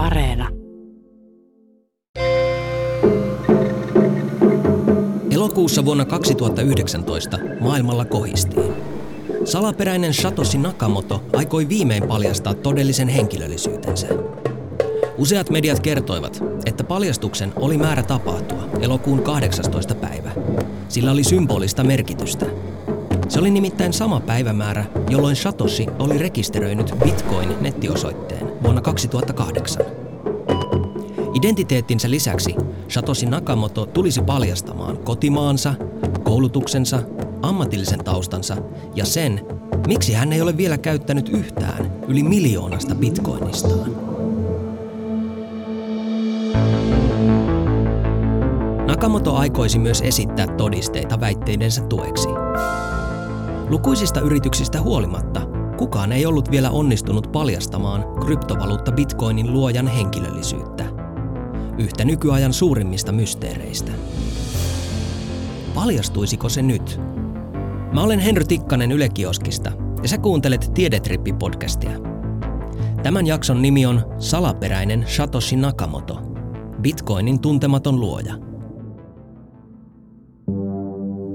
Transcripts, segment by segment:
Areena. Elokuussa vuonna 2019 maailmalla kohistiin. Salaperäinen Satoshi Nakamoto aikoi viimein paljastaa todellisen henkilöllisyytensä. Useat mediat kertoivat, että paljastuksen oli määrä tapahtua elokuun 18. päivä. Sillä oli symbolista merkitystä. Se oli nimittäin sama päivämäärä, jolloin Satoshi oli rekisteröinyt Bitcoin-nettiosoitteen vuonna 2008. Identiteettinsä lisäksi Satoshi Nakamoto tulisi paljastamaan kotimaansa, koulutuksensa, ammatillisen taustansa ja sen, miksi hän ei ole vielä käyttänyt yhtään yli miljoonasta bitcoinistaan. Nakamoto aikoisi myös esittää todisteita väitteidensä tueksi. Lukuisista yrityksistä huolimatta kukaan ei ollut vielä onnistunut paljastamaan kryptovaluutta bitcoinin luojan henkilöllisyyttä. Yhtä nykyajan suurimmista mysteereistä. Paljastuisiko se nyt? Mä olen Henry Tikkanen Yle Kioskista ja sä kuuntelet Tiedetrippi-podcastia. Tämän jakson nimi on Salaperäinen Satoshi Nakamoto, Bitcoinin tuntematon luoja.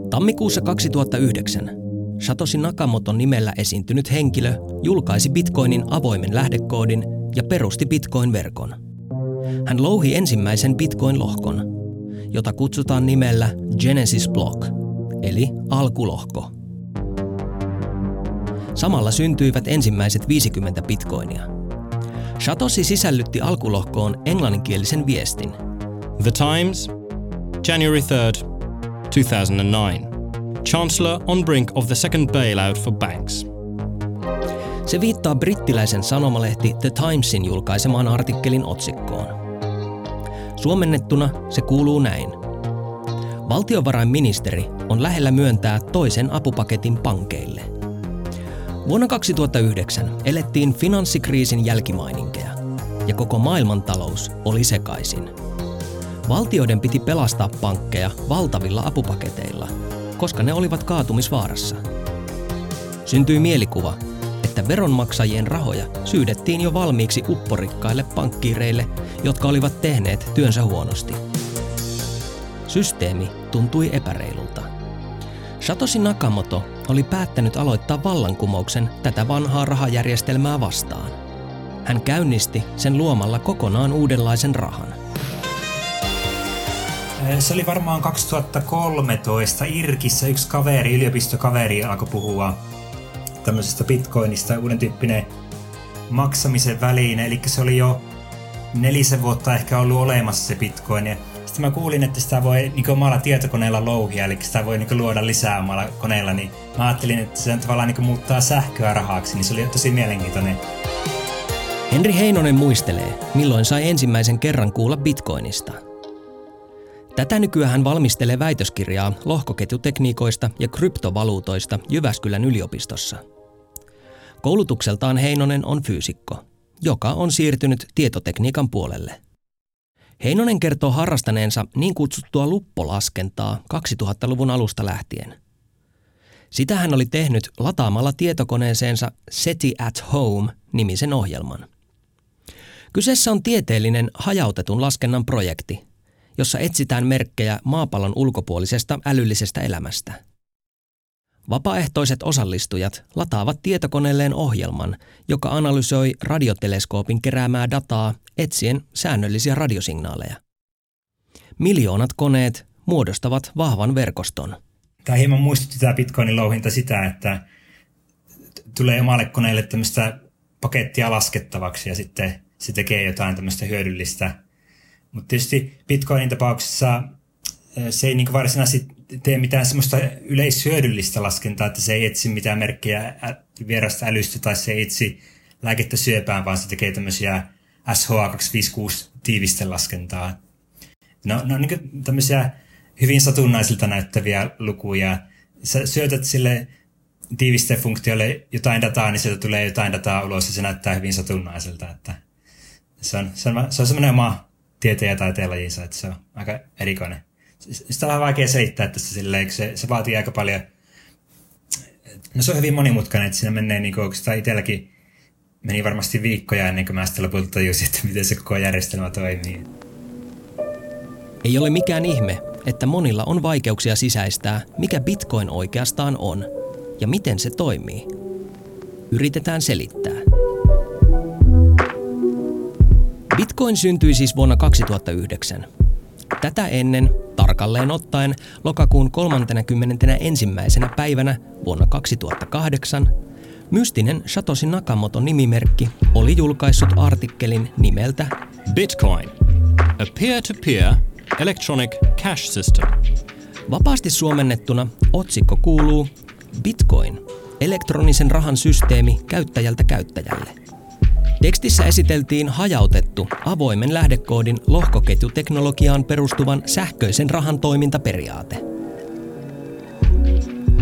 Tammikuussa 2009 Satoshi Nakamoton nimellä esiintynyt henkilö julkaisi Bitcoinin avoimen lähdekoodin ja perusti Bitcoin-verkon. Hän louhi ensimmäisen Bitcoin-lohkon, jota kutsutaan nimellä Genesis Block, eli alkulohko. Samalla syntyivät ensimmäiset 50 bitcoinia. Satoshi sisällytti alkulohkoon englanninkielisen viestin. The Times, January 3rd, 2009. Chancellor on brink of the second bailout for banks. Se viittaa brittiläisen sanomalehti The Timesin julkaisemaan artikkelin otsikkoon. Suomennettuna se kuuluu näin. Valtiovarainministeri on lähellä myöntää toisen apupaketin pankeille. Vuonna 2009 elettiin finanssikriisin jälkimaininkeja ja koko maailmantalous oli sekaisin. Valtioiden piti pelastaa pankkeja valtavilla apupaketeilla, koska ne olivat kaatumisvaarassa. Syntyi mielikuva, että veronmaksajien rahoja syydettiin jo valmiiksi upporikkaille pankkiireille, jotka olivat tehneet työnsä huonosti. Systeemi tuntui epäreilulta. Satoshi Nakamoto oli päättänyt aloittaa vallankumouksen tätä vanhaa rahajärjestelmää vastaan. Hän käynnisti sen luomalla kokonaan uudenlaisen rahan. Se oli varmaan 2013 Irkissä yksi kaveri, yliopistokaveri alkoi puhua tämmöisestä bitcoinista, uuden tyyppinen maksamisen väline, eli se oli jo nelisen vuotta ehkä ollut olemassa se bitcoin. Ja sitten mä kuulin, että sitä voi niin omalla tietokoneella louhia, eli sitä voi niin luoda lisää omalla koneella, niin mä ajattelin, että se tavallaan niin muuttaa sähköä rahaksi, niin se oli tosi mielenkiintoinen. Henri Heinonen muistelee, milloin sai ensimmäisen kerran kuulla bitcoinista. Tätä nykyään hän valmistelee väitöskirjaa lohkoketjutekniikoista ja kryptovaluutoista Jyväskylän yliopistossa. Koulutukseltaan Heinonen on fyysikko, joka on siirtynyt tietotekniikan puolelle. Heinonen kertoo harrastaneensa niin kutsuttua luppolaskentaa 2000-luvun alusta lähtien. Sitä hän oli tehnyt lataamalla tietokoneeseensa SETI at Home-nimisen ohjelman. Kyseessä on tieteellinen hajautetun laskennan projekti, jossa etsitään merkkejä maapallon ulkopuolisesta älyllisestä elämästä. Vapaaehtoiset osallistujat lataavat tietokoneelleen ohjelman, joka analysoi radioteleskoopin keräämää dataa etsien säännöllisiä radiosignaaleja. Miljoonat koneet muodostavat vahvan verkoston. Tämä hieman muistutti tämä Bitcoinin louhinta sitä, että tulee omalle koneelle tämmöistä pakettia laskettavaksi ja sitten se tekee jotain tämmöistä hyödyllistä. Mutta tietysti Bitcoinin tapauksessa se ei niin varsinaisesti tee mitään semmoista yleishyödyllistä laskentaa, että se ei etsi mitään merkkejä vierasta älystä tai se ei etsi lääkettä syöpään, vaan se tekee tämmöisiä SHA-256 tiivisten laskentaa. No, no niin tämmöisiä hyvin satunnaisilta näyttäviä lukuja. Sä syötät sille tiivistefunktiolle jotain dataa, niin sieltä tulee jotain dataa ulos ja se näyttää hyvin satunnaiselta. Että se on, se on, se on semmoinen oma tieteen taiteen lajinsa, että se on aika erikoinen. Sitä on vähän vaikea selittää tässä silleen, se, se vaatii aika paljon. No se on hyvin monimutkainen, että siinä menee niin oikeastaan itselläkin meni varmasti viikkoja ennen kuin mä sitten lopulta tajusin, että miten se koko järjestelmä toimii. Ei ole mikään ihme, että monilla on vaikeuksia sisäistää, mikä Bitcoin oikeastaan on ja miten se toimii. Yritetään selittää. Bitcoin syntyi siis vuonna 2009. Tätä ennen, tarkalleen ottaen lokakuun 31. päivänä vuonna 2008, mystinen Satoshi Nakamoto-nimimerkki oli julkaissut artikkelin nimeltä Bitcoin, a peer-to-peer electronic cash system. Vapaasti suomennettuna otsikko kuuluu Bitcoin, elektronisen rahan systeemi käyttäjältä käyttäjälle. Tekstissä esiteltiin hajautettu, avoimen lähdekoodin lohkoketjuteknologiaan perustuvan sähköisen rahan toimintaperiaate.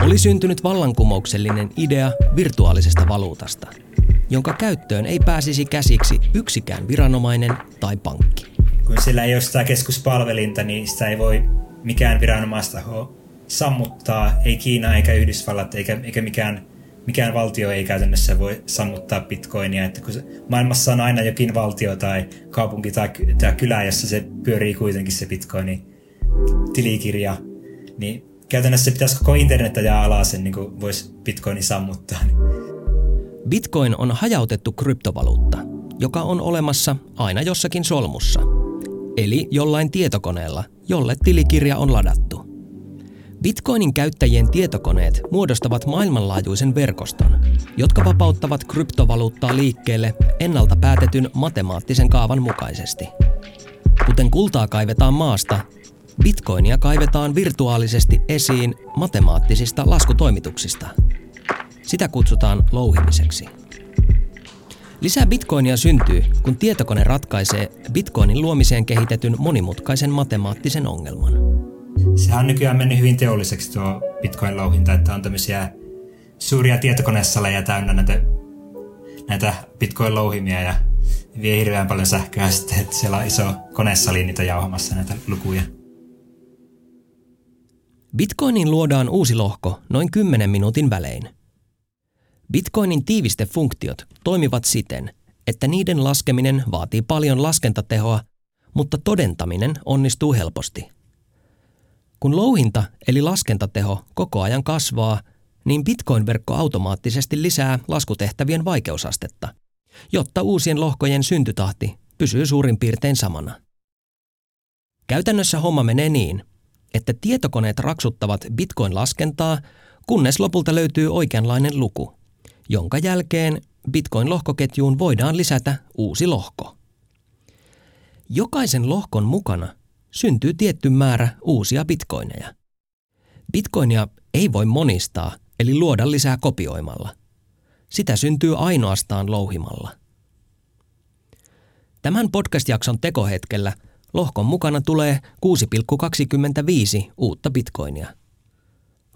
Oli syntynyt vallankumouksellinen idea virtuaalisesta valuutasta, jonka käyttöön ei pääsisi käsiksi yksikään viranomainen tai pankki. Kun sillä ei ole sitä keskuspalvelinta, niin sitä ei voi mikään viranomaistaho sammuttaa, ei Kiina eikä Yhdysvallat eikä, eikä mikään, mikään valtio ei käytännössä voi sammuttaa bitcoinia. Että kun maailmassa on aina jokin valtio tai kaupunki tai, tai kylä, jossa se pyörii kuitenkin se bitcoini tilikirja, niin käytännössä pitäisi koko internet ajaa alas niin kuin voisi bitcoini sammuttaa. Bitcoin on hajautettu kryptovaluutta, joka on olemassa aina jossakin solmussa, eli jollain tietokoneella, jolle tilikirja on ladattu. Bitcoinin käyttäjien tietokoneet muodostavat maailmanlaajuisen verkoston, jotka vapauttavat kryptovaluuttaa liikkeelle ennalta päätetyn matemaattisen kaavan mukaisesti. Kuten kultaa kaivetaan maasta, bitcoinia kaivetaan virtuaalisesti esiin matemaattisista laskutoimituksista. Sitä kutsutaan louhimiseksi. Lisää bitcoinia syntyy, kun tietokone ratkaisee bitcoinin luomiseen kehitetyn monimutkaisen matemaattisen ongelman. Sehän on nykyään mennyt hyvin teolliseksi tuo bitcoin-louhinta, että on tämmöisiä suuria tietokonesaleja täynnä näitä, näitä bitcoin-louhimia ja vie hirveän paljon sähköä sitten, että siellä on iso konesali niitä jauhamassa näitä lukuja. Bitcoinin luodaan uusi lohko noin 10 minuutin välein. Bitcoinin tiivistefunktiot toimivat siten, että niiden laskeminen vaatii paljon laskentatehoa, mutta todentaminen onnistuu helposti. Kun louhinta eli laskentateho koko ajan kasvaa, niin Bitcoin-verkko automaattisesti lisää laskutehtävien vaikeusastetta, jotta uusien lohkojen syntytahti pysyy suurin piirtein samana. Käytännössä homma menee niin, että tietokoneet raksuttavat Bitcoin-laskentaa, kunnes lopulta löytyy oikeanlainen luku, jonka jälkeen Bitcoin-lohkoketjuun voidaan lisätä uusi lohko. Jokaisen lohkon mukana syntyy tietty määrä uusia bitcoineja. Bitcoinia ei voi monistaa, eli luoda lisää kopioimalla. Sitä syntyy ainoastaan louhimalla. Tämän podcast-jakson tekohetkellä lohkon mukana tulee 6,25 uutta bitcoinia.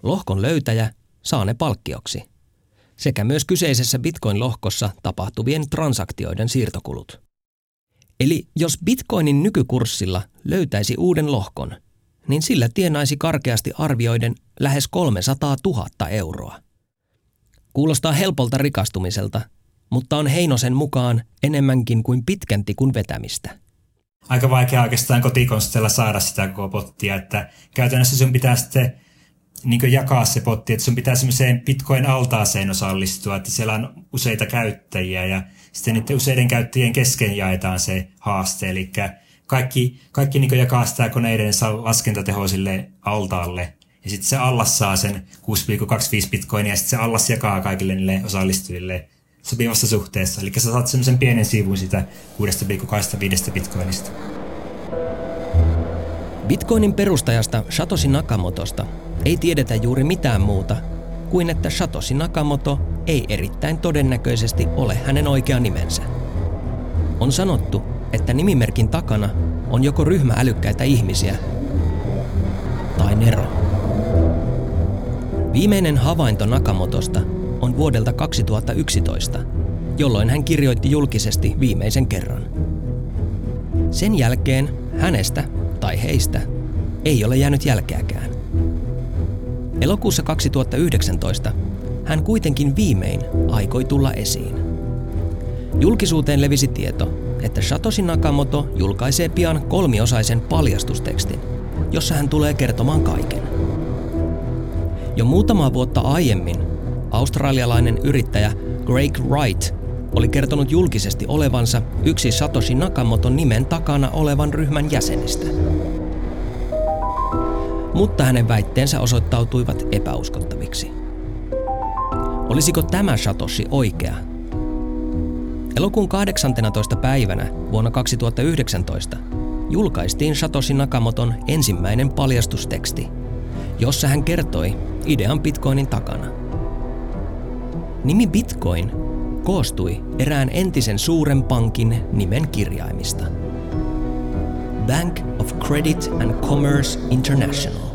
Lohkon löytäjä saa ne palkkioksi sekä myös kyseisessä bitcoin-lohkossa tapahtuvien transaktioiden siirtokulut. Eli jos bitcoinin nykykurssilla löytäisi uuden lohkon, niin sillä tienaisi karkeasti arvioiden lähes 300 000 euroa. Kuulostaa helpolta rikastumiselta, mutta on Heinosen mukaan enemmänkin kuin pitkän tikun vetämistä. Aika vaikea oikeastaan kotikonsteilla saada sitä koko pottia, että käytännössä sun pitää sitten niin jakaa se potti, että sun pitää semmoiseen Bitcoin-altaaseen osallistua, että siellä on useita käyttäjiä ja sitten niiden useiden käyttäjien kesken jaetaan se haaste, eli kaikki, kaikki niin jakaa sitä koneiden laskentateho sille altaalle, ja sitten se allas saa sen 6,25 bitcoinia, ja sitten se allas jakaa kaikille niille osallistujille sopivassa suhteessa. Eli sä saat semmoisen pienen siivun sitä 6,25 bitcoinista. Bitcoinin perustajasta Satoshi Nakamotosta ei tiedetä juuri mitään muuta kuin että Satoshi Nakamoto ei erittäin todennäköisesti ole hänen oikea nimensä. On sanottu, että nimimerkin takana on joko ryhmä älykkäitä ihmisiä tai Nero. Viimeinen havainto Nakamotosta on vuodelta 2011, jolloin hän kirjoitti julkisesti viimeisen kerran. Sen jälkeen hänestä tai heistä ei ole jäänyt jälkeäkään. Elokuussa 2019 hän kuitenkin viimein aikoi tulla esiin. Julkisuuteen levisi tieto, että Satoshi Nakamoto julkaisee pian kolmiosaisen paljastustekstin, jossa hän tulee kertomaan kaiken. Jo muutama vuotta aiemmin australialainen yrittäjä Greg Wright oli kertonut julkisesti olevansa yksi Satoshi Nakamoton nimen takana olevan ryhmän jäsenistä. Mutta hänen väitteensä osoittautuivat epäuskottaviksi. Olisiko tämä Satoshi oikea? Elokuun 18. päivänä vuonna 2019 julkaistiin Satoshi Nakamoton ensimmäinen paljastusteksti, jossa hän kertoi idean Bitcoinin takana. Nimi Bitcoin koostui erään entisen suuren pankin nimen kirjaimista. Bank of Credit and Commerce International.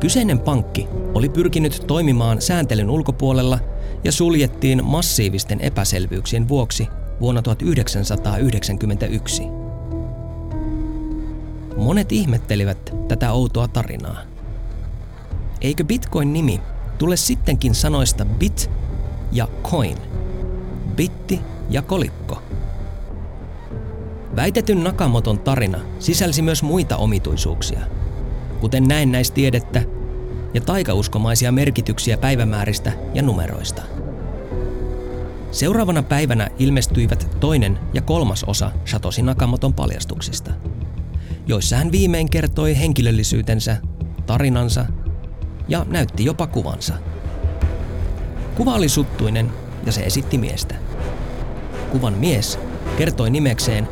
Kyseinen pankki oli pyrkinyt toimimaan sääntelyn ulkopuolella ja suljettiin massiivisten epäselvyyksien vuoksi vuonna 1991. Monet ihmettelivät tätä outoa tarinaa. Eikö Bitcoin-nimi tule sittenkin sanoista bit ja coin, bitti ja kolikko? Väitetyn Nakamoton tarina sisälsi myös muita omituisuuksia, kuten näennäistiedettä ja taikauskomaisia merkityksiä päivämääristä ja numeroista. Seuraavana päivänä ilmestyivät toinen ja kolmas osa Satoshi Nakamoton paljastuksista, joissa hän viimein kertoi henkilöllisyytensä, tarinansa ja näytti jopa kuvansa. Kuva oli suttuinen ja se esitti miestä. Kuvan mies kertoi nimekseen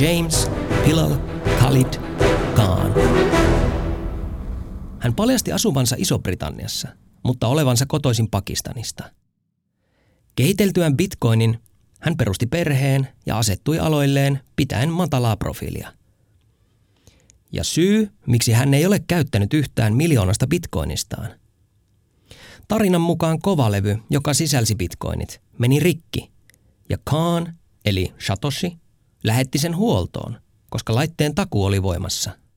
James Pilal Khalid Khan. Hän paljasti asuvansa Iso-Britanniassa, mutta olevansa kotoisin Pakistanista. Kehiteltyään bitcoinin hän perusti perheen ja asettui aloilleen pitäen matalaa profiilia. Ja syy, miksi hän ei ole käyttänyt yhtään miljoonasta bitcoinistaan. Tarinan mukaan kovalevy, joka sisälsi bitcoinit, meni rikki, ja Khan, eli Satoshi, lähetti sen huoltoon, koska laitteen taku oli voimassa –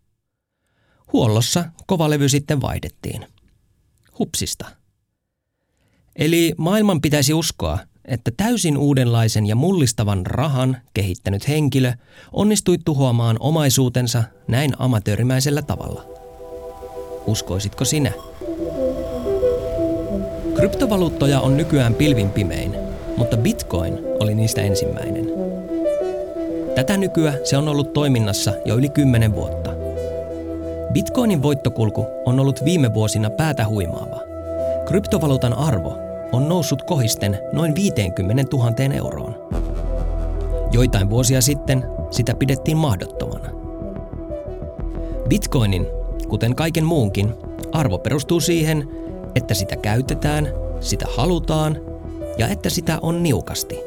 Huollossa kovalevy sitten vaihdettiin. Hupsista. Eli maailman pitäisi uskoa, että täysin uudenlaisen ja mullistavan rahan kehittänyt henkilö onnistui tuhoamaan omaisuutensa näin amatöörimäisellä tavalla. Uskoisitko sinä? Kryptovaluuttoja on nykyään pilvin pimein, mutta Bitcoin oli niistä ensimmäinen. Tätä nykyä se on ollut toiminnassa jo yli 10 vuotta. Bitcoinin voittokulku on ollut viime vuosina päätä huimaava. Kryptovaluutan arvo on noussut kohisten noin 50 000 euroon. Joitain vuosia sitten sitä pidettiin mahdottomana. Bitcoinin, kuten kaiken muunkin, arvo perustuu siihen, että sitä käytetään, sitä halutaan ja että sitä on niukasti.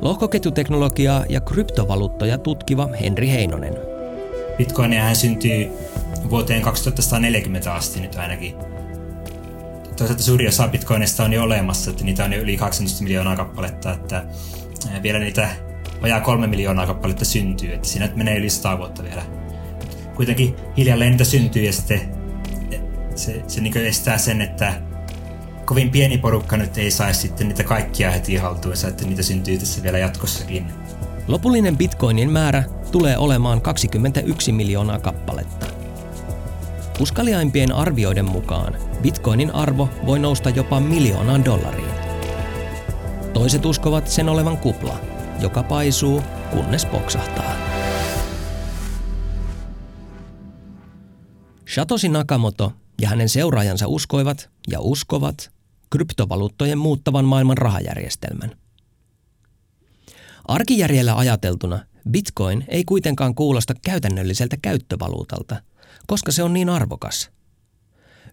Lohkoketjuteknologiaa ja kryptovaluuttoja tutkiva Henri Heinonen. Bitcoinia hän syntyy vuoteen 2140 asti nyt ainakin. Toisaalta suuri osa bitcoinista on jo olemassa, että niitä on jo yli 12 miljoonaa kappaletta, että vielä niitä vajaa kolme miljoonaa kappaletta syntyy, että siinä menee yli 100 vuotta vielä. Kuitenkin hiljalleen niitä syntyy ja sitten se, se niin estää sen, että kovin pieni porukka nyt ei saisi sitten niitä kaikkia heti haltuunsa, että niitä syntyy tässä vielä jatkossakin. Lopullinen bitcoinin määrä tulee olemaan 21 miljoonaa kappaletta. Uskaliaimpien arvioiden mukaan bitcoinin arvo voi nousta jopa miljoonaan dollariin. Toiset uskovat sen olevan kupla, joka paisuu, kunnes poksahtaa. Satoshi Nakamoto ja hänen seuraajansa uskoivat ja uskovat kryptovaluuttojen muuttavan maailman rahajärjestelmän. Arkijärjellä ajateltuna Bitcoin ei kuitenkaan kuulosta käytännölliseltä käyttövaluutalta – koska se on niin arvokas.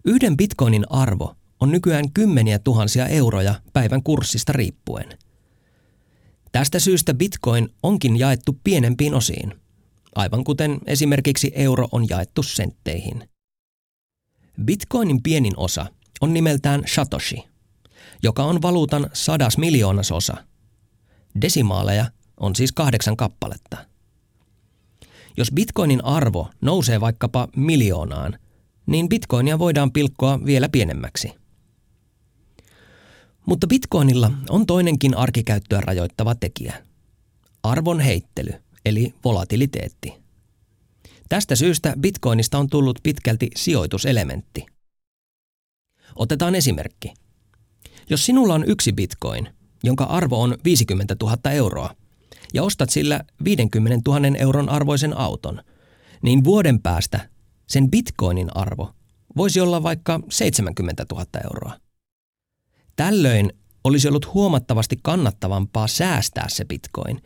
Yhden bitcoinin arvo on nykyään kymmeniä tuhansia euroja päivän kurssista riippuen. Tästä syystä bitcoin onkin jaettu pienempiin osiin, aivan kuten esimerkiksi euro on jaettu sentteihin. Bitcoinin pienin osa on nimeltään Satoshi, joka on valuutan sadas miljoonasosa. Desimaaleja on siis kahdeksan kappaletta – jos bitcoinin arvo nousee vaikkapa miljoonaan, niin bitcoinia voidaan pilkkoa vielä pienemmäksi. Mutta bitcoinilla on toinenkin arkikäyttöä rajoittava tekijä. Arvon heittely, eli volatiliteetti. Tästä syystä bitcoinista on tullut pitkälti sijoituselementti. Otetaan esimerkki. Jos sinulla on yksi bitcoin, jonka arvo on 50 000 euroa, ja ostat sillä 50 000 euron arvoisen auton, niin vuoden päästä sen bitcoinin arvo voisi olla vaikka 70 000 euroa. Tällöin olisi ollut huomattavasti kannattavampaa säästää se bitcoin,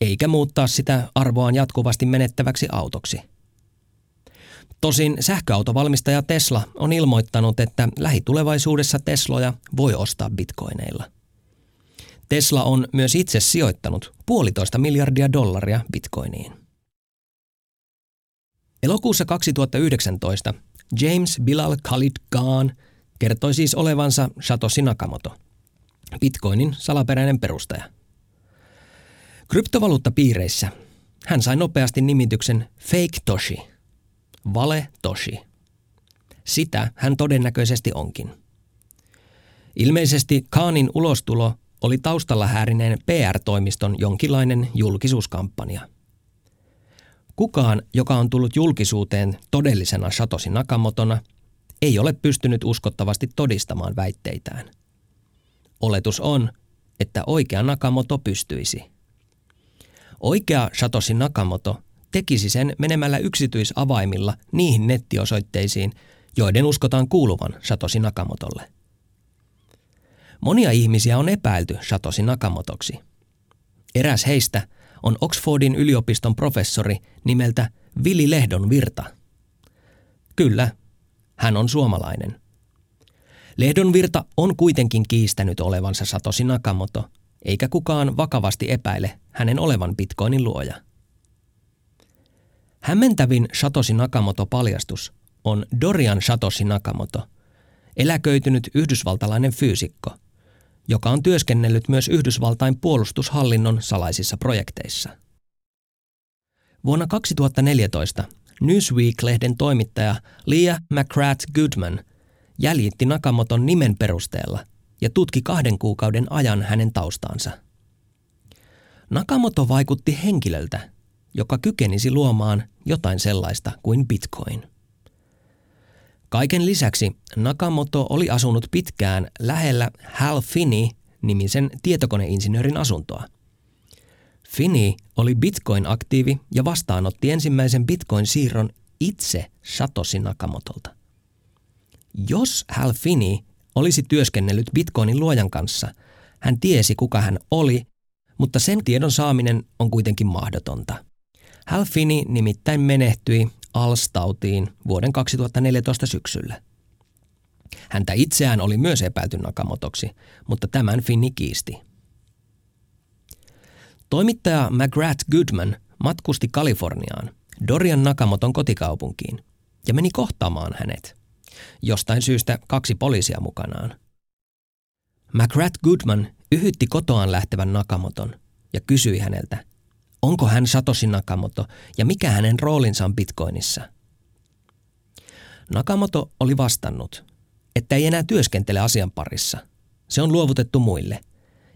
eikä muuttaa sitä arvoaan jatkuvasti menettäväksi autoksi. Tosin sähköautovalmistaja Tesla on ilmoittanut, että lähitulevaisuudessa Tesloja voi ostaa bitcoineilla. Tesla on myös itse sijoittanut puolitoista miljardia dollaria bitcoiniin. Elokuussa 2019 James Bilal Khalid Khan kertoi siis olevansa Satoshi Nakamoto, Bitcoinin salaperäinen perustaja. Kryptovaluuttapiireissä hän sai nopeasti nimityksen Fake Toshi, Vale Toshi. Sitä hän todennäköisesti onkin. Ilmeisesti Kaanin ulostulo oli taustalla häärineen PR-toimiston jonkinlainen julkisuuskampanja – Kukaan, joka on tullut julkisuuteen todellisena Satoshi Nakamotona, ei ole pystynyt uskottavasti todistamaan väitteitään. Oletus on, että oikea Nakamoto pystyisi. Oikea Satoshi Nakamoto tekisi sen menemällä yksityisavaimilla niihin nettiosoitteisiin, joiden uskotaan kuuluvan Satoshi Nakamotolle. Monia ihmisiä on epäilty Satoshi Nakamotoksi. Eräs heistä – on Oxfordin yliopiston professori nimeltä Vili Lehdon Virta. Kyllä, hän on suomalainen. Lehdon Virta on kuitenkin kiistänyt olevansa Satoshi Nakamoto, eikä kukaan vakavasti epäile hänen olevan bitcoinin luoja. Hämmentävin Satoshi Nakamoto-paljastus on Dorian Satoshi Nakamoto, eläköitynyt yhdysvaltalainen fyysikko – joka on työskennellyt myös Yhdysvaltain puolustushallinnon salaisissa projekteissa. Vuonna 2014 Newsweek-lehden toimittaja Leah McCrath Goodman jäljitti Nakamoton nimen perusteella ja tutki kahden kuukauden ajan hänen taustaansa. Nakamoto vaikutti henkilöltä, joka kykenisi luomaan jotain sellaista kuin Bitcoin. Kaiken lisäksi Nakamoto oli asunut pitkään lähellä Hal Finney-nimisen tietokoneinsinöörin asuntoa. Finney oli Bitcoin-aktiivi ja vastaanotti ensimmäisen Bitcoin-siirron itse Satoshi Nakamotolta. Jos Hal Finney olisi työskennellyt Bitcoinin luojan kanssa, hän tiesi kuka hän oli, mutta sen tiedon saaminen on kuitenkin mahdotonta. Hal Finney nimittäin menehtyi Alstautiin vuoden 2014 syksyllä. Häntä itseään oli myös epäilty Nakamotoksi, mutta tämän Finni kiisti. Toimittaja McGrath Goodman matkusti Kaliforniaan, Dorian Nakamoton kotikaupunkiin, ja meni kohtaamaan hänet. Jostain syystä kaksi poliisia mukanaan. McGrath Goodman yhytti kotoaan lähtevän Nakamoton ja kysyi häneltä, Onko hän Satoshi Nakamoto ja mikä hänen roolinsa on Bitcoinissa? Nakamoto oli vastannut, että ei enää työskentele asian parissa. Se on luovutettu muille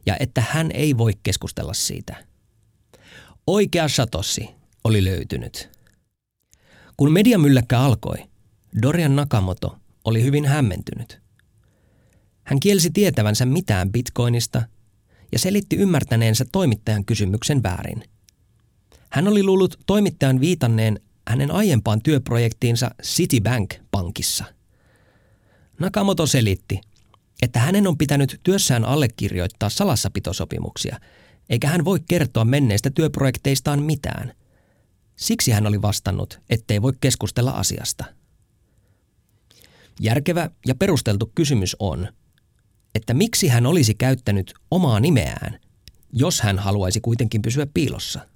ja että hän ei voi keskustella siitä. Oikea Satoshi oli löytynyt. Kun mediamylläkkä alkoi, Dorian Nakamoto oli hyvin hämmentynyt. Hän kielsi tietävänsä mitään bitcoinista ja selitti ymmärtäneensä toimittajan kysymyksen väärin – hän oli luullut toimittajan viitanneen hänen aiempaan työprojektiinsa Citibank-pankissa. Nakamoto selitti, että hänen on pitänyt työssään allekirjoittaa salassapitosopimuksia, eikä hän voi kertoa menneistä työprojekteistaan mitään. Siksi hän oli vastannut, ettei voi keskustella asiasta. Järkevä ja perusteltu kysymys on, että miksi hän olisi käyttänyt omaa nimeään, jos hän haluaisi kuitenkin pysyä piilossa –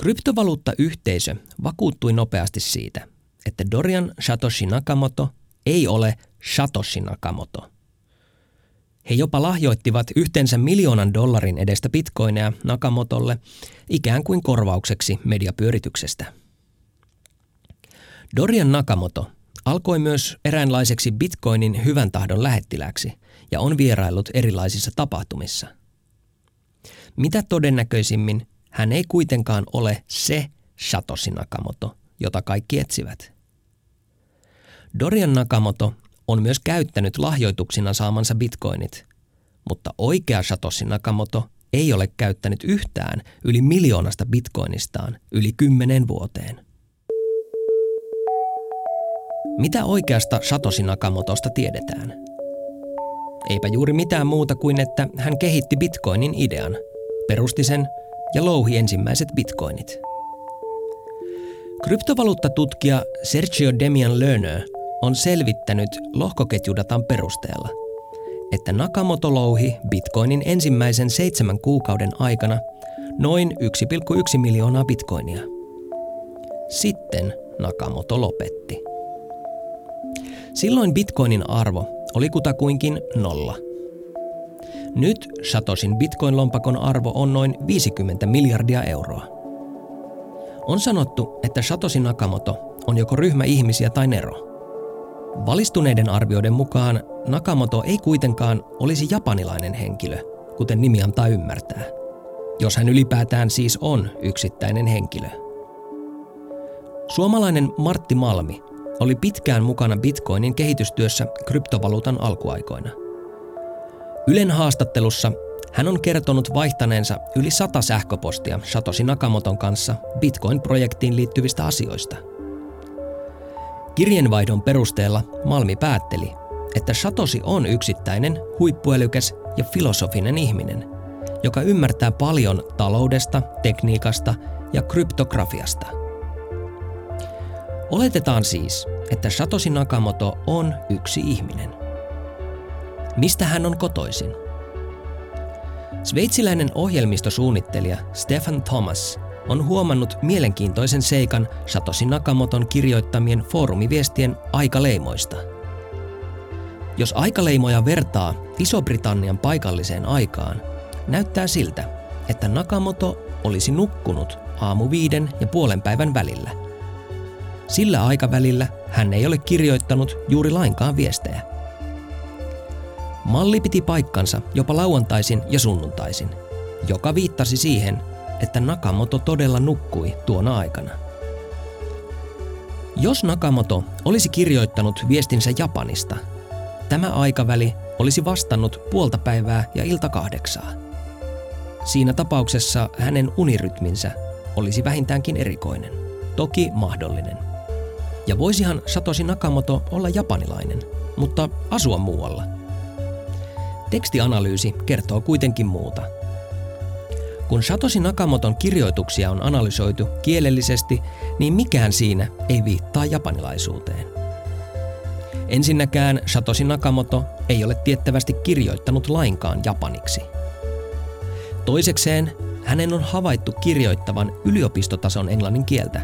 Kryptovaluuttayhteisö vakuuttui nopeasti siitä, että Dorian Satoshi Nakamoto ei ole Satoshi Nakamoto. He jopa lahjoittivat yhteensä miljoonan dollarin edestä bitcoineja Nakamotolle ikään kuin korvaukseksi mediapyörityksestä. Dorian Nakamoto alkoi myös eräänlaiseksi bitcoinin hyvän tahdon lähettiläksi ja on vierailut erilaisissa tapahtumissa. Mitä todennäköisimmin hän ei kuitenkaan ole se Satoshi Nakamoto, jota kaikki etsivät. Dorian Nakamoto on myös käyttänyt lahjoituksina saamansa bitcoinit, mutta oikea Satoshi Nakamoto ei ole käyttänyt yhtään yli miljoonasta bitcoinistaan yli kymmenen vuoteen. Mitä oikeasta Satoshi Nakamotosta tiedetään? Eipä juuri mitään muuta kuin, että hän kehitti bitcoinin idean, perusti sen ja louhi ensimmäiset bitcoinit. Kryptovaluuttatutkija Sergio Demian Lerner on selvittänyt lohkoketjudatan perusteella, että Nakamoto louhi bitcoinin ensimmäisen seitsemän kuukauden aikana noin 1,1 miljoonaa bitcoinia. Sitten Nakamoto lopetti. Silloin bitcoinin arvo oli kutakuinkin nolla. Nyt Satoshin bitcoin-lompakon arvo on noin 50 miljardia euroa. On sanottu, että Satoshi Nakamoto on joko ryhmä ihmisiä tai nero. Valistuneiden arvioiden mukaan Nakamoto ei kuitenkaan olisi japanilainen henkilö, kuten nimi antaa ymmärtää. Jos hän ylipäätään siis on yksittäinen henkilö. Suomalainen Martti Malmi oli pitkään mukana Bitcoinin kehitystyössä kryptovaluutan alkuaikoina. Ylen haastattelussa hän on kertonut vaihtaneensa yli sata sähköpostia Satoshi Nakamoton kanssa Bitcoin-projektiin liittyvistä asioista. Kirjenvaihdon perusteella Malmi päätteli, että Satoshi on yksittäinen, huippuälykäs ja filosofinen ihminen, joka ymmärtää paljon taloudesta, tekniikasta ja kryptografiasta – Oletetaan siis, että Satoshi Nakamoto on yksi ihminen. Mistä hän on kotoisin? Sveitsiläinen ohjelmistosuunnittelija Stefan Thomas on huomannut mielenkiintoisen seikan Satoshi Nakamoton kirjoittamien foorumiviestien aikaleimoista. Jos aikaleimoja vertaa Iso-Britannian paikalliseen aikaan, näyttää siltä, että Nakamoto olisi nukkunut aamu viiden ja puolen päivän välillä – sillä aikavälillä hän ei ole kirjoittanut juuri lainkaan viestejä. Malli piti paikkansa jopa lauantaisin ja sunnuntaisin, joka viittasi siihen, että Nakamoto todella nukkui tuona aikana. Jos Nakamoto olisi kirjoittanut viestinsä Japanista, tämä aikaväli olisi vastannut puolta päivää ja ilta kahdeksaa. Siinä tapauksessa hänen unirytminsä olisi vähintäänkin erikoinen, toki mahdollinen. Ja voisihan Satoshi Nakamoto olla japanilainen, mutta asua muualla. Tekstianalyysi kertoo kuitenkin muuta. Kun Satoshi Nakamoton kirjoituksia on analysoitu kielellisesti, niin mikään siinä ei viittaa japanilaisuuteen. Ensinnäkään Satoshi Nakamoto ei ole tiettävästi kirjoittanut lainkaan japaniksi. Toisekseen hänen on havaittu kirjoittavan yliopistotason englannin kieltä.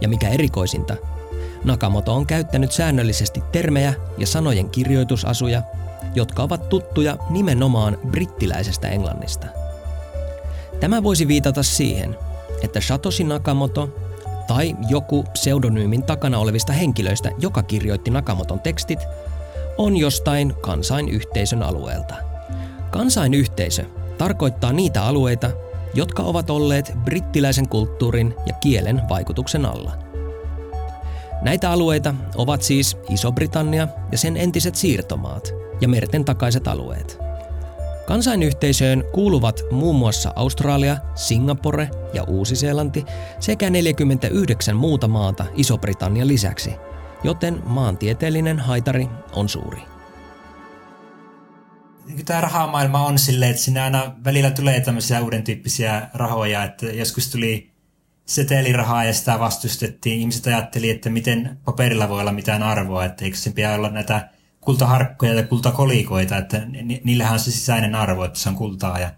Ja mikä erikoisinta, Nakamoto on käyttänyt säännöllisesti termejä ja sanojen kirjoitusasuja, jotka ovat tuttuja nimenomaan brittiläisestä englannista. Tämä voisi viitata siihen, että Satoshi Nakamoto tai joku pseudonyymin takana olevista henkilöistä, joka kirjoitti Nakamoton tekstit, on jostain kansainyhteisön alueelta. Kansainyhteisö tarkoittaa niitä alueita, jotka ovat olleet brittiläisen kulttuurin ja kielen vaikutuksen alla – Näitä alueita ovat siis Iso-Britannia ja sen entiset siirtomaat ja merten takaiset alueet. Kansainyhteisöön kuuluvat muun muassa Australia, Singapore ja Uusi-Seelanti sekä 49 muuta maata Iso-Britannian lisäksi, joten maantieteellinen haitari on suuri. Tämä rahamaailma on silleen, että sinne aina välillä tulee tämmöisiä uuden tyyppisiä rahoja, että joskus tuli setelirahaa ja sitä vastustettiin. Ihmiset ajatteli, että miten paperilla voi olla mitään arvoa, että eikö sen pidä olla näitä kultaharkkoja ja kultakolikoita, että niillähän on se sisäinen arvo, että se on kultaa. Ja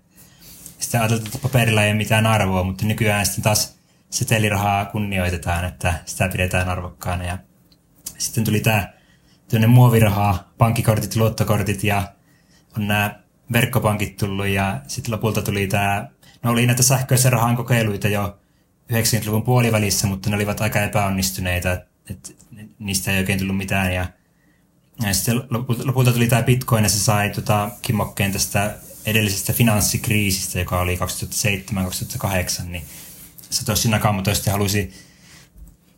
sitten ajateltiin, että paperilla ei ole mitään arvoa, mutta nykyään sitten taas setelirahaa kunnioitetaan, että sitä pidetään arvokkaana. Ja sitten tuli tämä muovirahaa, pankkikortit, luottokortit ja on nämä verkkopankit tullut ja sitten lopulta tuli tämä, no oli näitä sähköisen rahan kokeiluita jo 90-luvun puolivälissä, mutta ne olivat aika epäonnistuneita. että niistä ei oikein tullut mitään. Ja, ja sitten lopulta tuli tämä Bitcoin ja se sai tota, kimmokkeen tästä edellisestä finanssikriisistä, joka oli 2007-2008, niin Satoshi Nakamoto sitten halusi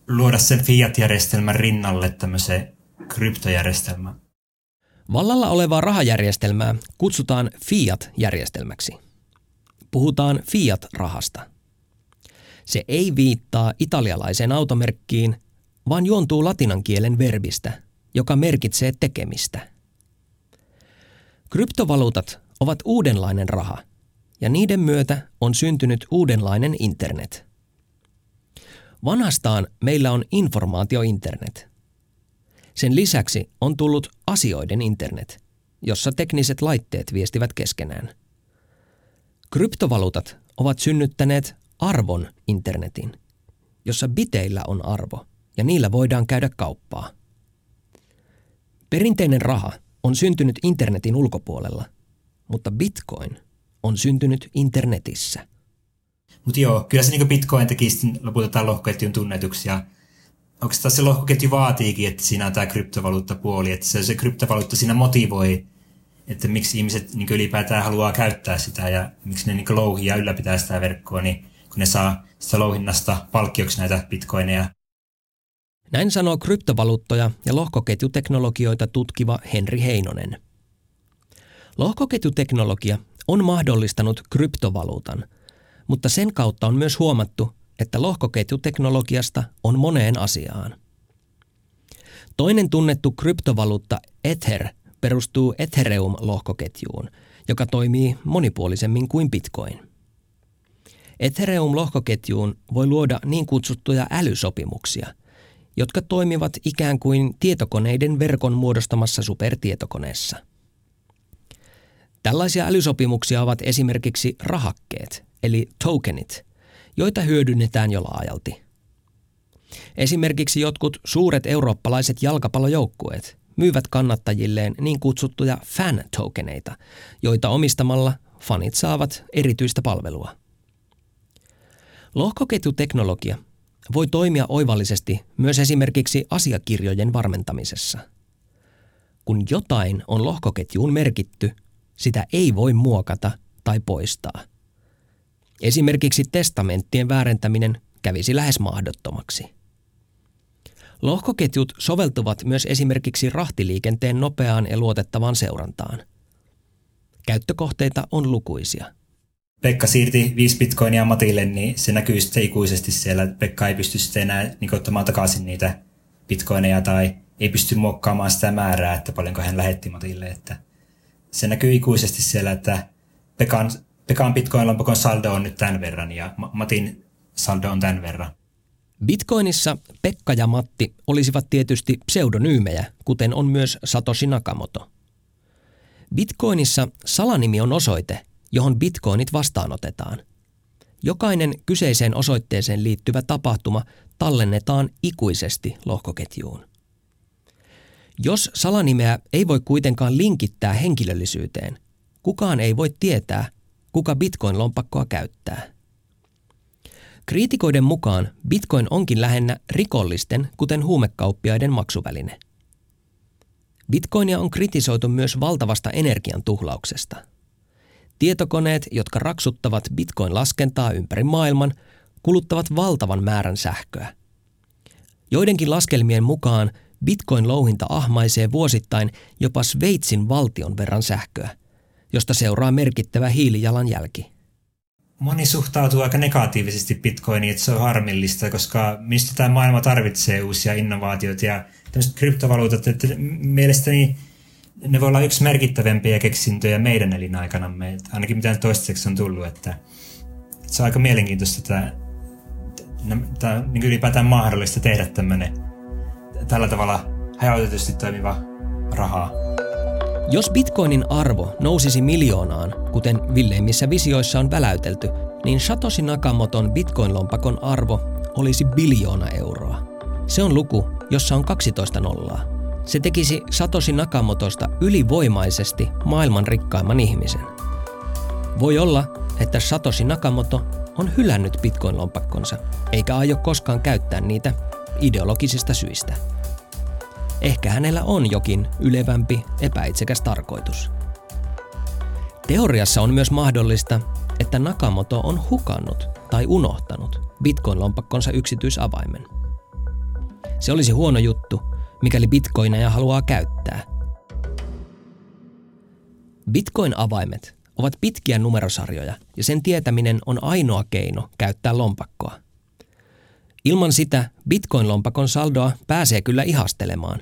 luoda sen fiat-järjestelmän rinnalle tämmöisen kryptojärjestelmän. Vallalla olevaa rahajärjestelmää kutsutaan fiat-järjestelmäksi. Puhutaan fiat-rahasta. Se ei viittaa italialaiseen automerkkiin, vaan juontuu latinan kielen verbistä, joka merkitsee tekemistä. Kryptovaluutat ovat uudenlainen raha, ja niiden myötä on syntynyt uudenlainen internet. Vanhastaan meillä on informaatiointernet. Sen lisäksi on tullut asioiden internet, jossa tekniset laitteet viestivät keskenään. Kryptovaluutat ovat synnyttäneet arvon internetin, jossa biteillä on arvo ja niillä voidaan käydä kauppaa. Perinteinen raha on syntynyt internetin ulkopuolella, mutta bitcoin on syntynyt internetissä. Mutta joo, kyllä se niin bitcoin teki lopulta tämän lohkoketjun tunnetuksia. Oikeastaan se lohkoketju vaatiikin, että siinä on tämä kryptovaluuttapuoli, että se, se kryptovaluutta siinä motivoi, että miksi ihmiset niin ylipäätään haluaa käyttää sitä ja miksi ne niin louhii ja ylläpitää sitä verkkoa, niin kun ne saa sitä louhinnasta palkkioksi näitä bitcoineja. Näin sanoo kryptovaluuttoja ja lohkoketjuteknologioita tutkiva Henri Heinonen. Lohkoketjuteknologia on mahdollistanut kryptovaluutan, mutta sen kautta on myös huomattu, että lohkoketjuteknologiasta on moneen asiaan. Toinen tunnettu kryptovaluutta Ether perustuu Ethereum-lohkoketjuun, joka toimii monipuolisemmin kuin Bitcoin. Ethereum-lohkoketjuun voi luoda niin kutsuttuja älysopimuksia, jotka toimivat ikään kuin tietokoneiden verkon muodostamassa supertietokoneessa – Tällaisia älysopimuksia ovat esimerkiksi rahakkeet, eli tokenit, joita hyödynnetään jo laajalti. Esimerkiksi jotkut suuret eurooppalaiset jalkapallojoukkueet myyvät kannattajilleen niin kutsuttuja fan-tokeneita, joita omistamalla fanit saavat erityistä palvelua. Lohkoketjuteknologia voi toimia oivallisesti myös esimerkiksi asiakirjojen varmentamisessa. Kun jotain on lohkoketjuun merkitty – sitä ei voi muokata tai poistaa. Esimerkiksi testamenttien väärentäminen kävisi lähes mahdottomaksi. Lohkoketjut soveltuvat myös esimerkiksi rahtiliikenteen nopeaan ja luotettavaan seurantaan. Käyttökohteita on lukuisia. Pekka siirti 5 bitcoinia Matille, niin se näkyy sitten ikuisesti siellä. Pekka ei pysty sitten enää niin ottamaan takaisin niitä bitcoineja tai ei pysty muokkaamaan sitä määrää, että paljonko hän lähetti Matille. Että se näkyy ikuisesti siellä, että Pekan, Pekan Bitcoin-lompakon saldo on nyt tämän verran ja Matin saldo on tämän verran. Bitcoinissa Pekka ja Matti olisivat tietysti pseudonyymejä, kuten on myös Satoshi Nakamoto. Bitcoinissa salanimi on osoite, johon bitcoinit vastaanotetaan. Jokainen kyseiseen osoitteeseen liittyvä tapahtuma tallennetaan ikuisesti lohkoketjuun. Jos salanimeä ei voi kuitenkaan linkittää henkilöllisyyteen, kukaan ei voi tietää, kuka bitcoin-lompakkoa käyttää. Kriitikoiden mukaan bitcoin onkin lähinnä rikollisten, kuten huumekauppiaiden maksuväline. Bitcoinia on kritisoitu myös valtavasta energian tuhlauksesta. Tietokoneet, jotka raksuttavat bitcoin-laskentaa ympäri maailman, kuluttavat valtavan määrän sähköä. Joidenkin laskelmien mukaan Bitcoin-louhinta ahmaisee vuosittain jopa Sveitsin valtion verran sähköä, josta seuraa merkittävä hiilijalanjälki. Moni suhtautuu aika negatiivisesti Bitcoiniin, että se on harmillista, koska mistä tämä maailma tarvitsee uusia innovaatioita ja tämmöiset kryptovaluutat, että mielestäni ne voi olla yksi merkittävämpiä keksintöjä meidän elinaikanamme, ainakin mitä toistaiseksi on tullut, että se on aika mielenkiintoista, että tämä on niin ylipäätään mahdollista tehdä tämmöinen tällä tavalla hajautetusti toimiva rahaa. Jos bitcoinin arvo nousisi miljoonaan, kuten villeimmissä visioissa on väläytelty, niin Satoshi Nakamoton bitcoin-lompakon arvo olisi biljoona euroa. Se on luku, jossa on 12 nollaa. Se tekisi Satoshi Nakamotosta ylivoimaisesti maailman rikkaimman ihmisen. Voi olla, että Satoshi Nakamoto on hylännyt bitcoin-lompakkonsa, eikä aio koskaan käyttää niitä ideologisista syistä. Ehkä hänellä on jokin ylevämpi, epäitsekäs tarkoitus. Teoriassa on myös mahdollista, että Nakamoto on hukannut tai unohtanut Bitcoin-lompakkonsa yksityisavaimen. Se olisi huono juttu, mikäli bitcoineja haluaa käyttää. Bitcoin-avaimet ovat pitkiä numerosarjoja ja sen tietäminen on ainoa keino käyttää lompakkoa. Ilman sitä bitcoin-lompakon saldoa pääsee kyllä ihastelemaan,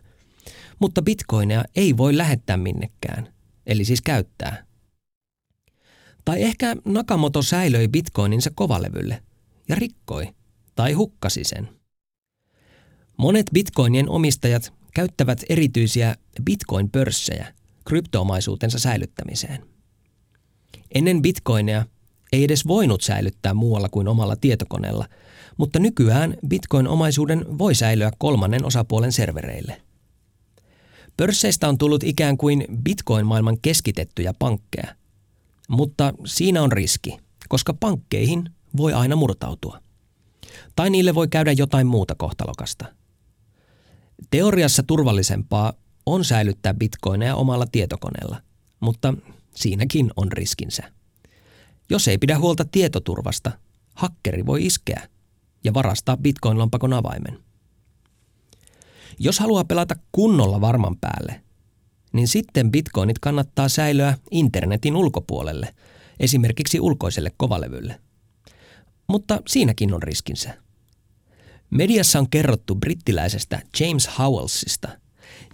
mutta bitcoineja ei voi lähettää minnekään, eli siis käyttää. Tai ehkä Nakamoto säilöi bitcoininsa kovalevylle ja rikkoi tai hukkasi sen. Monet bitcoinien omistajat käyttävät erityisiä bitcoin-pörssejä kryptoomaisuutensa säilyttämiseen. Ennen bitcoineja ei edes voinut säilyttää muualla kuin omalla tietokoneella, mutta nykyään bitcoin-omaisuuden voi säilyä kolmannen osapuolen servereille. Pörsseistä on tullut ikään kuin bitcoin-maailman keskitettyjä pankkeja, mutta siinä on riski, koska pankkeihin voi aina murtautua. Tai niille voi käydä jotain muuta kohtalokasta. Teoriassa turvallisempaa on säilyttää bitcoineja omalla tietokoneella, mutta siinäkin on riskinsä. Jos ei pidä huolta tietoturvasta, hakkeri voi iskeä ja varastaa bitcoin-lompakon avaimen. Jos haluaa pelata kunnolla varman päälle, niin sitten bitcoinit kannattaa säilöä internetin ulkopuolelle, esimerkiksi ulkoiselle kovalevylle. Mutta siinäkin on riskinsä. Mediassa on kerrottu brittiläisestä James Howellsista,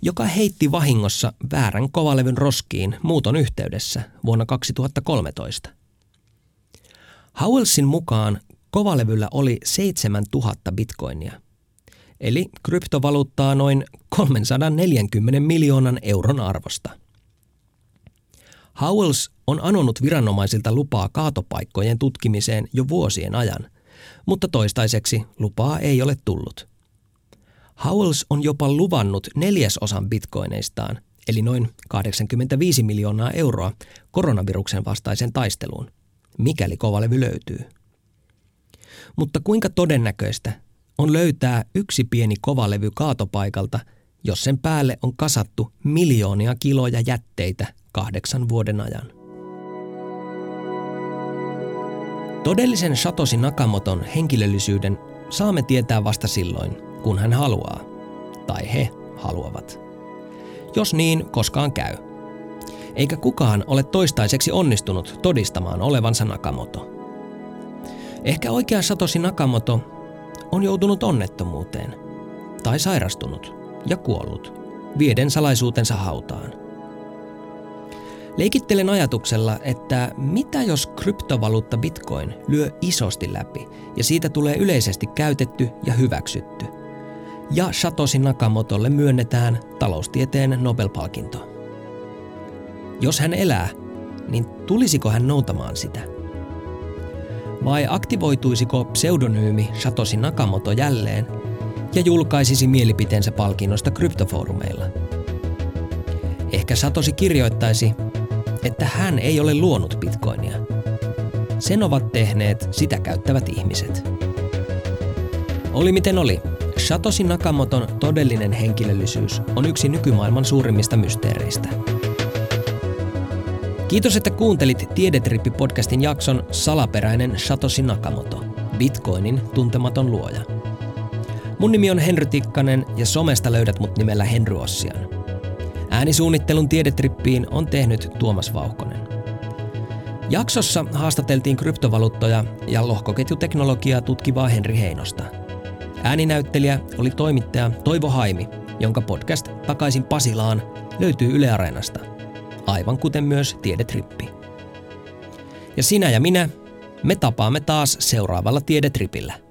joka heitti vahingossa väärän kovalevyn roskiin muuton yhteydessä vuonna 2013. Howellsin mukaan kovalevyllä oli 7000 bitcoinia, eli kryptovaluuttaa noin 340 miljoonan euron arvosta. Howells on anonut viranomaisilta lupaa kaatopaikkojen tutkimiseen jo vuosien ajan, mutta toistaiseksi lupaa ei ole tullut. Howells on jopa luvannut neljäsosan bitcoineistaan, eli noin 85 miljoonaa euroa koronaviruksen vastaisen taisteluun, mikäli kovalevy löytyy. Mutta kuinka todennäköistä on löytää yksi pieni kovalevy kaatopaikalta, jos sen päälle on kasattu miljoonia kiloja jätteitä kahdeksan vuoden ajan? Todellisen Satoshi Nakamoton henkilöllisyyden saamme tietää vasta silloin, kun hän haluaa. Tai he haluavat. Jos niin, koskaan käy. Eikä kukaan ole toistaiseksi onnistunut todistamaan olevansa Nakamoto. Ehkä oikea Satoshi Nakamoto on joutunut onnettomuuteen tai sairastunut ja kuollut, vieden salaisuutensa hautaan. Leikittelen ajatuksella, että mitä jos kryptovaluutta Bitcoin lyö isosti läpi ja siitä tulee yleisesti käytetty ja hyväksytty – ja Satoshi Nakamotolle myönnetään taloustieteen Nobel-palkinto. Jos hän elää, niin tulisiko hän noutamaan sitä? Vai aktivoituisiko pseudonyymi Satoshi Nakamoto jälleen ja julkaisisi mielipiteensä palkinnosta kryptofoorumeilla? Ehkä Satoshi kirjoittaisi, että hän ei ole luonut bitcoinia. Sen ovat tehneet sitä käyttävät ihmiset. Oli miten oli, Satoshi Nakamoton todellinen henkilöllisyys on yksi nykymaailman suurimmista mysteereistä. Kiitos, että kuuntelit Tiedetrippi-podcastin jakson Salaperäinen Satoshi Nakamoto, Bitcoinin tuntematon luoja. Mun nimi on Henry Tikkanen ja somesta löydät mut nimellä Henry Ossian. Äänisuunnittelun Tiedetrippiin on tehnyt Tuomas Vauhkonen. Jaksossa haastateltiin kryptovaluuttoja ja lohkoketjuteknologiaa tutkivaa Henri Heinosta – Ääninäyttelijä oli toimittaja Toivo Haimi, jonka podcast Takaisin Pasilaan löytyy Yle Areenasta, aivan kuten myös Tiedetrippi. Ja sinä ja minä, me tapaamme taas seuraavalla Tiedetripillä.